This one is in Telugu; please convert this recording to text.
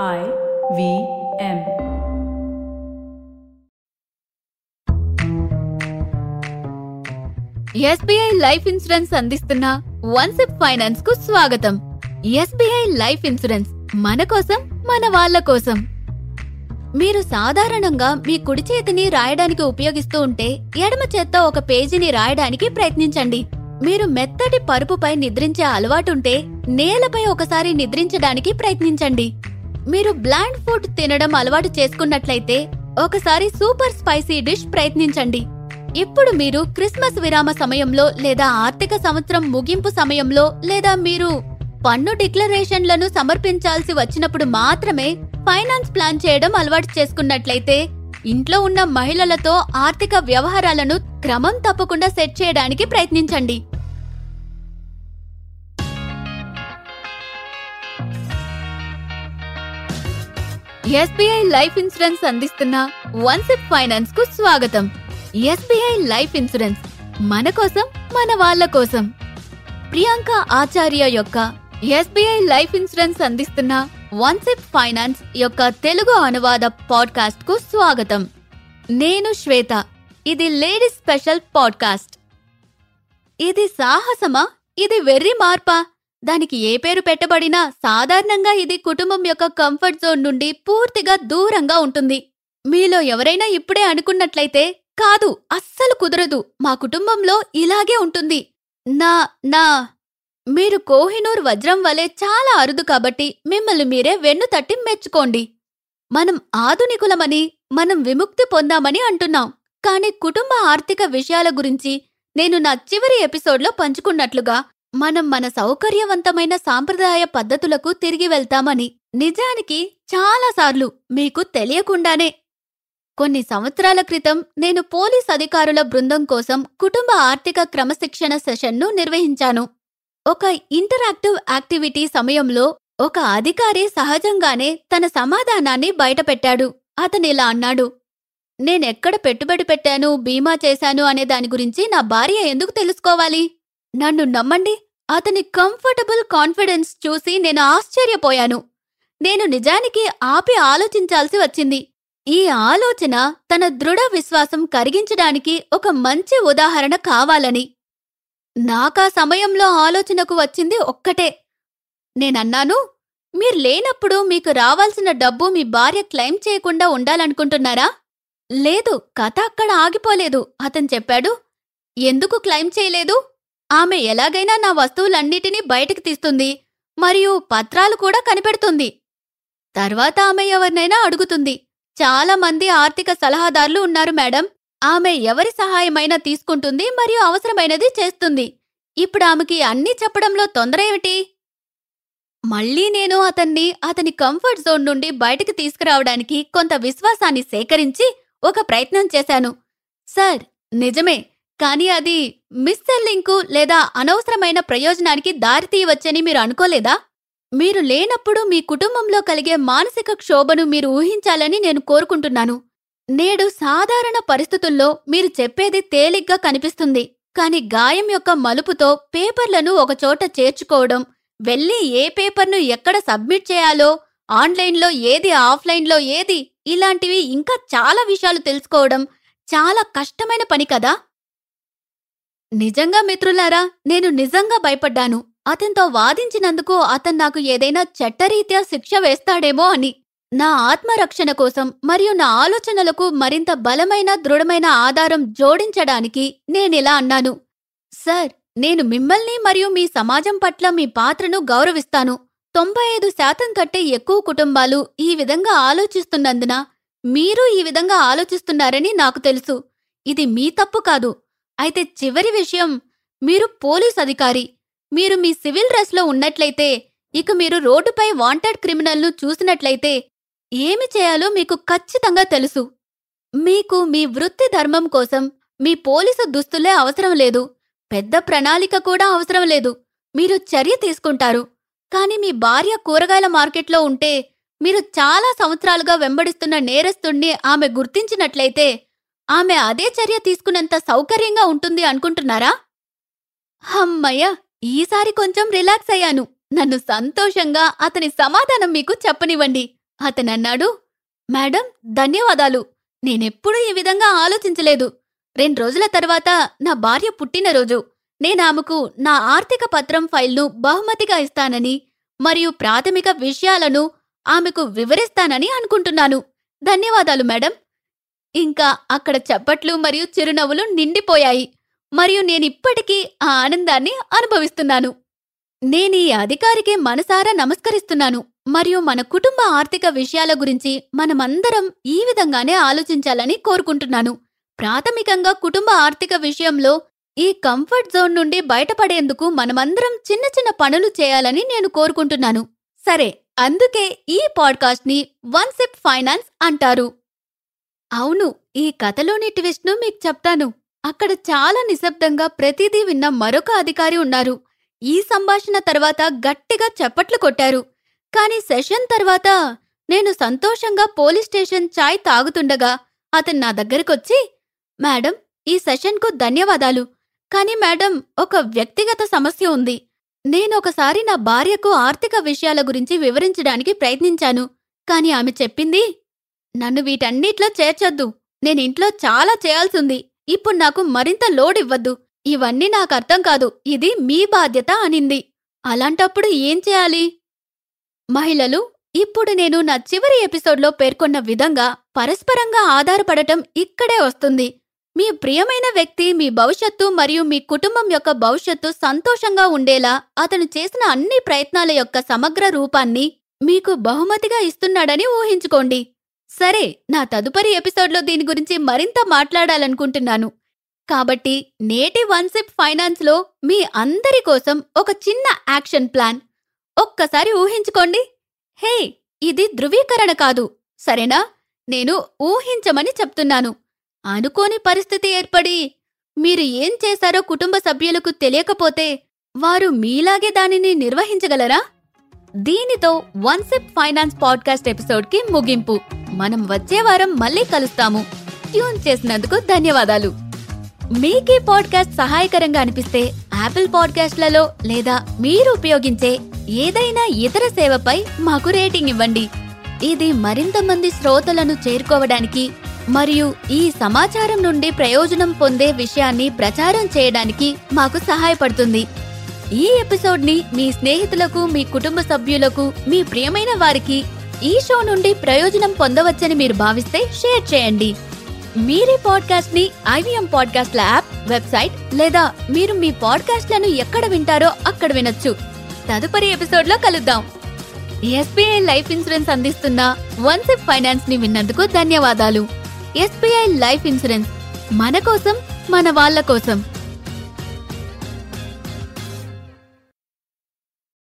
I V M. SBI life insurance అందిస్తున్న వన్ సిప్ ఫైనాన్స్కు స్వాగతం. ఎస్బీఐ లైఫ్ ఇన్సూరెన్స్ మన కోసం మన వాళ్ళ కోసం. మీరు సాధారణంగా మీ కుడి చేతిని రాయడానికి ఉపయోగిస్తూ ఉంటే ఎడమ చేత్తో ఒక పేజీని రాయడానికి ప్రయత్నించండి. మీరు మెత్తటి పరుపుపై నిద్రించే అలవాటుంటే నేలపై ఒకసారి నిద్రించడానికి ప్రయత్నించండి. మీరు బ్లాండ్ ఫుడ్ తినడం అలవాటు చేసుకున్నట్లయితే ఒకసారి సూపర్ స్పైసీ డిష్ ప్రయత్నించండి. ఇప్పుడు మీరు క్రిస్మస్ విరామ సమయంలో లేదా ఆర్థిక సంవత్సరం ముగింపు సమయంలో లేదా మీరు పన్ను డిక్లరేషన్లను సమర్పించాల్సి వచ్చినప్పుడు మాత్రమే ఫైనాన్స్ ప్లాన్ చేయడం అలవాటు చేసుకున్నట్లయితే ఇంట్లో ఉన్న మహిళలతో ఆర్థిక వ్యవహారాలను క్రమం తప్పకుండా సెట్ చేయడానికి ప్రయత్నించండి. ఎస్బీఐ లైఫ్ ఇన్సూరెన్స్ అందిస్తున్న వన్ సిప్ ఫైనాన్స్కు స్వాగతం. ఎస్బీఐ లైఫ్ ఇన్సూరెన్స్ మన కోసం మన వాళ్ళ కోసం. ప్రియాంక ఆచార్య యొక్క ఎస్బీఐ లైఫ్ ఇన్సూరెన్స్ అందిస్తున్న వన్ సిప్ ఫైనాన్స్ యొక్క తెలుగు అనువాద పాడ్కాస్ట్కు స్వాగతం. నేను శ్వేత ఇది లేడీస్ స్పెషల్ పాడ్కాస్ట్. ఇది సాహసమా? ఇది వెర్రి మార్పా? దానికి ఏ పేరు పెట్టబడినా సాధారణంగా ఇది కుటుంబం యొక్క కంఫర్ట్ జోన్ నుండి పూర్తిగా దూరంగా ఉంటుంది. మీలో ఎవరైనా ఇప్పుడే అనుకున్నట్లయితే కాదు అస్సలు కుదరదు. మా కుటుంబంలో ఇలాగే ఉంటుంది. నా నా. మీరు కోహినూర్ వజ్రం వలె చాలా అరుదు కాబట్టి మిమ్మల్ని మీరే వెన్ను తట్టి మెచ్చుకోండి. మనం ఆధునికులమని మనం విముక్తి పొందామని అంటున్నాం. కానీ కుటుంబ ఆర్థిక విషయాల గురించి నేను నా చివరి ఎపిసోడ్లో పంచుకున్నట్లుగా మనం మన సౌకర్యవంతమైన సాంప్రదాయ పద్ధతులకు తిరిగి వెళ్తామని నిజానికి చాలాసార్లు మీకు తెలియకుండానే. కొన్ని సంవత్సరాల క్రితం నేను పోలీస్ అధికారుల బృందం కోసం కుటుంబ ఆర్థిక క్రమశిక్షణ సెషన్ను నిర్వహించాను. ఒక ఇంటరాక్టివ్ యాక్టివిటీ సమయంలో ఒక అధికారి సహజంగానే తన సమాధానాన్ని బయటపెట్టాడు. అతనిలా అన్నాడు నేనెక్కడ పెట్టుబడి పెట్టాను బీమా చేశాను అనే దాని గురించి నా భార్య ఎందుకు తెలుసుకోవాలి? నన్ను నమ్మండి అతని కంఫర్టబుల్ కాన్ఫిడెన్స్ చూసి నేను ఆశ్చర్యపోయాను. నేను నిజానికి ఆపి ఆలోచించాల్సి వచ్చింది. ఈ ఆలోచన తన దృఢ విశ్వాసం కరిగించడానికి ఒక మంచి ఉదాహరణ కావాలని. నాకా సమయంలో ఆలోచనకు వచ్చింది ఒక్కటే. నేనన్నాను మీరు లేనప్పుడు మీకు రావాల్సిన డబ్బు మీ భార్య క్లెయిమ్ చేయకుండా ఉండాలనుకుంటున్నారా? లేదు కథ అక్కడ ఆగిపోలేదు అతను చెప్పాడు. ఎందుకు క్లెయిమ్ చేయలేదు? ఆమె ఎలాగైనా నా వస్తువులన్నిటినీ బయటికి తీస్తుంది మరియు పత్రాలు కూడా కనిపెడుతుంది. తర్వాత ఆమె ఎవరినైనా అడుగుతుంది. చాలా మంది ఆర్థిక సలహాదారులు ఉన్నారు మేడం. ఆమె ఎవరి సహాయమైనా తీసుకుంటుంది మరియు అవసరమైనది చేస్తుంది. ఇప్పుడు ఆమెకి అన్నీ చెప్పడంలో తొందర ఏమిటి? మళ్ళీ నేను అతన్ని అతని కంఫర్ట్ జోన్ నుండి బయటికి తీసుకురావడానికి కొంత విశ్వాసాన్ని సేకరించి ఒక ప్రయత్నం చేశాను. సార్ నిజమే కానీ అది మిస్సెల్లింగ్కు లేదా అనవసరమైన ప్రయోజనానికి దారితీయవచ్చని మీరు అనుకోలేదా? మీరు లేనప్పుడు మీ కుటుంబంలో కలిగే మానసిక క్షోభను మీరు ఊహించాలని నేను కోరుకుంటున్నాను. నేడు సాధారణ పరిస్థితుల్లో మీరు చెప్పేది తేలిగ్గా కనిపిస్తుంది. కాని గాయం యొక్క మలుపుతో పేపర్లను ఒకచోట చేర్చుకోవడం వెళ్ళి ఏ పేపర్ను ఎక్కడ సబ్మిట్ చేయాలో ఆన్లైన్లో ఏది ఆఫ్లైన్లో ఏది ఇలాంటివి ఇంకా చాలా విషయాలు తెలుసుకోవడం చాలా కష్టమైన పని కదా? నిజంగా మిత్రులారా నేను నిజంగా భయపడ్డాను. అతనితో వాదించినందుకు అతను నాకు ఏదైనా చట్టరీత్యా శిక్ష వేస్తాడేమో అని. నా ఆత్మరక్షణ కోసం మరియు నా ఆలోచనలకు మరింత బలమైన దృఢమైన ఆధారం జోడించడానికి నేనిలా అన్నాను. సార్ నేను మిమ్మల్ని మరియు మీ సమాజం పట్ల మీ పాత్రను గౌరవిస్తాను. తొంభై ఐదు శాతం కంటే ఎక్కువ కుటుంబాలు ఈ విధంగా ఆలోచిస్తున్నందున మీరు ఈ విధంగా ఆలోచిస్తున్నారని నాకు తెలుసు. ఇది మీ తప్పు కాదు. అయితే చివరి విషయం మీరు పోలీస్ అధికారి. మీరు మీ సివిల్ డ్రెస్లో ఉన్నట్లయితే ఇక మీరు రోడ్డుపై వాంటెడ్ క్రిమినల్ను చూసినట్లయితే ఏమి చేయాలో మీకు ఖచ్చితంగా తెలుసు. మీకు మీ వృత్తి ధర్మం కోసం మీ పోలీసు దుస్తులే అవసరం లేదు. పెద్ద ప్రణాళిక కూడా అవసరం లేదు. మీరు చర్య తీసుకుంటారు. కానీ మీ భార్య కూరగాయల మార్కెట్లో ఉంటే మీరు చాలా సంవత్సరాలుగా వెంబడిస్తున్న నేరస్తుణ్ణి ఆమె గుర్తించినట్లయితే ఆమె అదే చర్య తీసుకున్నంత సౌకర్యంగా ఉంటుంది అనుకుంటున్నారా? హమ్మయ్య ఈసారి కొంచెం రిలాక్స్ అయ్యాను. నన్ను సంతోషంగా అతని సమాధానం మీకు చెప్పనివ్వండి. అతనన్నాడు మేడం ధన్యవాదాలు. నేనెప్పుడూ ఈ విధంగా ఆలోచించలేదు. రెండు రోజుల తర్వాత నా భార్య పుట్టినరోజు. నేనామెకు నా ఆర్థిక పత్రం ఫైల్ను బహుమతిగా ఇస్తానని మరియు ప్రాథమిక విషయాలను ఆమెకు వివరిస్తానని అనుకుంటున్నాను. ధన్యవాదాలు మేడం. ఇంకా అక్కడ చప్పట్లు మరియు చిరునవ్వులు నిండిపోయాయి. మరియు నేనిప్పటికీ ఆ ఆనందాన్ని అనుభవిస్తున్నాను. నేను ఈ అధికారికి మనసారా నమస్కరిస్తున్నాను. మరియు మన కుటుంబ ఆర్థిక విషయాల గురించి మనమందరం ఈ విధంగానే ఆలోచించాలని కోరుకుంటున్నాను. ప్రాథమికంగా కుటుంబ ఆర్థిక విషయంలో ఈ కంఫర్ట్ జోన్ నుండి బయటపడేందుకు మనమందరం చిన్న చిన్న పనులు చేయాలని నేను కోరుకుంటున్నాను. సరే అందుకే ఈ పాడ్కాస్ట్ని వన్ సిప్ ఫైనాన్స్ అంటారు. అవును ఈ కథలోని ట్విస్ట్ను మీకు చెప్తాను. అక్కడ చాలా నిశ్శబ్దంగా ప్రతిదీ విన్న మరొక అధికారి ఉన్నారు. ఈ సంభాషణ తర్వాత గట్టిగా చప్పట్లు కొట్టారు. కాని సెషన్ తర్వాత నేను సంతోషంగా పోలీస్ స్టేషన్ చాయ్ తాగుతుండగా అతను నా దగ్గరకొచ్చి మేడం ఈ సెషన్కు ధన్యవాదాలు. కానీ మేడం ఒక వ్యక్తిగత సమస్య ఉంది. నేనొకసారి నా భార్యకు ఆర్థిక విషయాల గురించి వివరించడానికి ప్రయత్నించాను. కాని ఆమె చెప్పింది నన్ను వీటన్నిట్లో చేర్చొద్దు. నేనింట్లో చాలా చేయాల్సింది. ఇప్పుడు నాకు మరింత లోడ్ ఇవ్వద్దు ఇవన్నీ నాకు అర్థం కాదు. ఇది మీ బాధ్యత అనింది. అలాంటప్పుడు ఏం చేయాలి? మహిళలు ఇప్పుడు నేను నా చివరి ఎపిసోడ్లో పేర్కొన్న విధంగా పరస్పరంగా ఆధారపడటం ఇక్కడే వస్తుంది. మీ ప్రియమైన వ్యక్తి మీ భవిష్యత్తు మరియు మీ కుటుంబం యొక్క భవిష్యత్తు సంతోషంగా ఉండేలా అతను చేసిన అన్ని ప్రయత్నాల యొక్క సమగ్ర రూపాన్ని మీకు బహుమతిగా ఇస్తున్నాడని ఊహించుకోండి. సరే నా తదుపరి ఎపిసోడ్లో దీని గురించి మరింత మాట్లాడాలనుకుంటున్నాను. కాబట్టి నేటి వన్సిప్ ఫైనాన్స్లో మీ అందరి కోసం ఒక చిన్న యాక్షన్ ప్లాన్. ఒక్కసారి ఊహించుకోండి. హే ఇది ధృవీకరణ కాదు. సరేనా? నేను ఊహించమని చెప్తున్నాను. అనుకోని పరిస్థితి ఏర్పడి మీరు ఏం చేశారో కుటుంబ సభ్యులకు తెలియకపోతే వారు మీలాగే దానిని నిర్వహించగలరా? దీనితో వన్సిప్ ఫైనాన్స్ పాడ్కాస్ట్ ఎపిసోడ్కి ముగింపు. మనం వచ్చే వారం మళ్ళీ కలుస్తాము. ట్యూన్ చేసినందుకు ధన్యవాదాలు. మీకే పాడ్కాస్ట్ సహాయకరంగా అనిపిస్తే యాపిల్ పాడ్కాస్ట్లలో లేదా మీరు ఉపయోగించే ఏదైనా ఇతర సేవపై మాకు రేటింగ్ ఇవ్వండి. ఇది మరింత మంది శ్రోతలను చేరుకోవడానికి మరియు ఈ సమాచారం నుండి ప్రయోజనం పొందే విషయాన్ని ప్రచారం చేయడానికి మాకు సహాయపడుతుంది. ఈ ఎపిసోడ్ని మీ స్నేహితులకు మీ కుటుంబ సభ్యులకు మీ ప్రియమైన వారికి ఈ షో నుండి ప్రయోజనం పొందవచ్చని మీరు భావిస్తే షేర్ చేయండి. మీరే పాడ్కాస్ట్ని ఐవీఎం పాడ్కాస్ట్ల యాప్ వెబ్సైట్ లేదా మీరు మీ పాడ్కాస్ట్లను ఎక్కడ వింటారో అక్కడ వినొచ్చు. తదుపరి ఎపిసోడ్లో కలుద్దాం. ఎస్బీఐ లైఫ్ ఇన్సూరెన్స్ అందిస్తున్న వన్సిప్ ఫైనాన్స్ని విన్నందుకు ధన్యవాదాలు. ఎస్బీఐ లైఫ్ ఇన్సూరెన్స్ మన కోసం మన వాళ్ళ కోసం.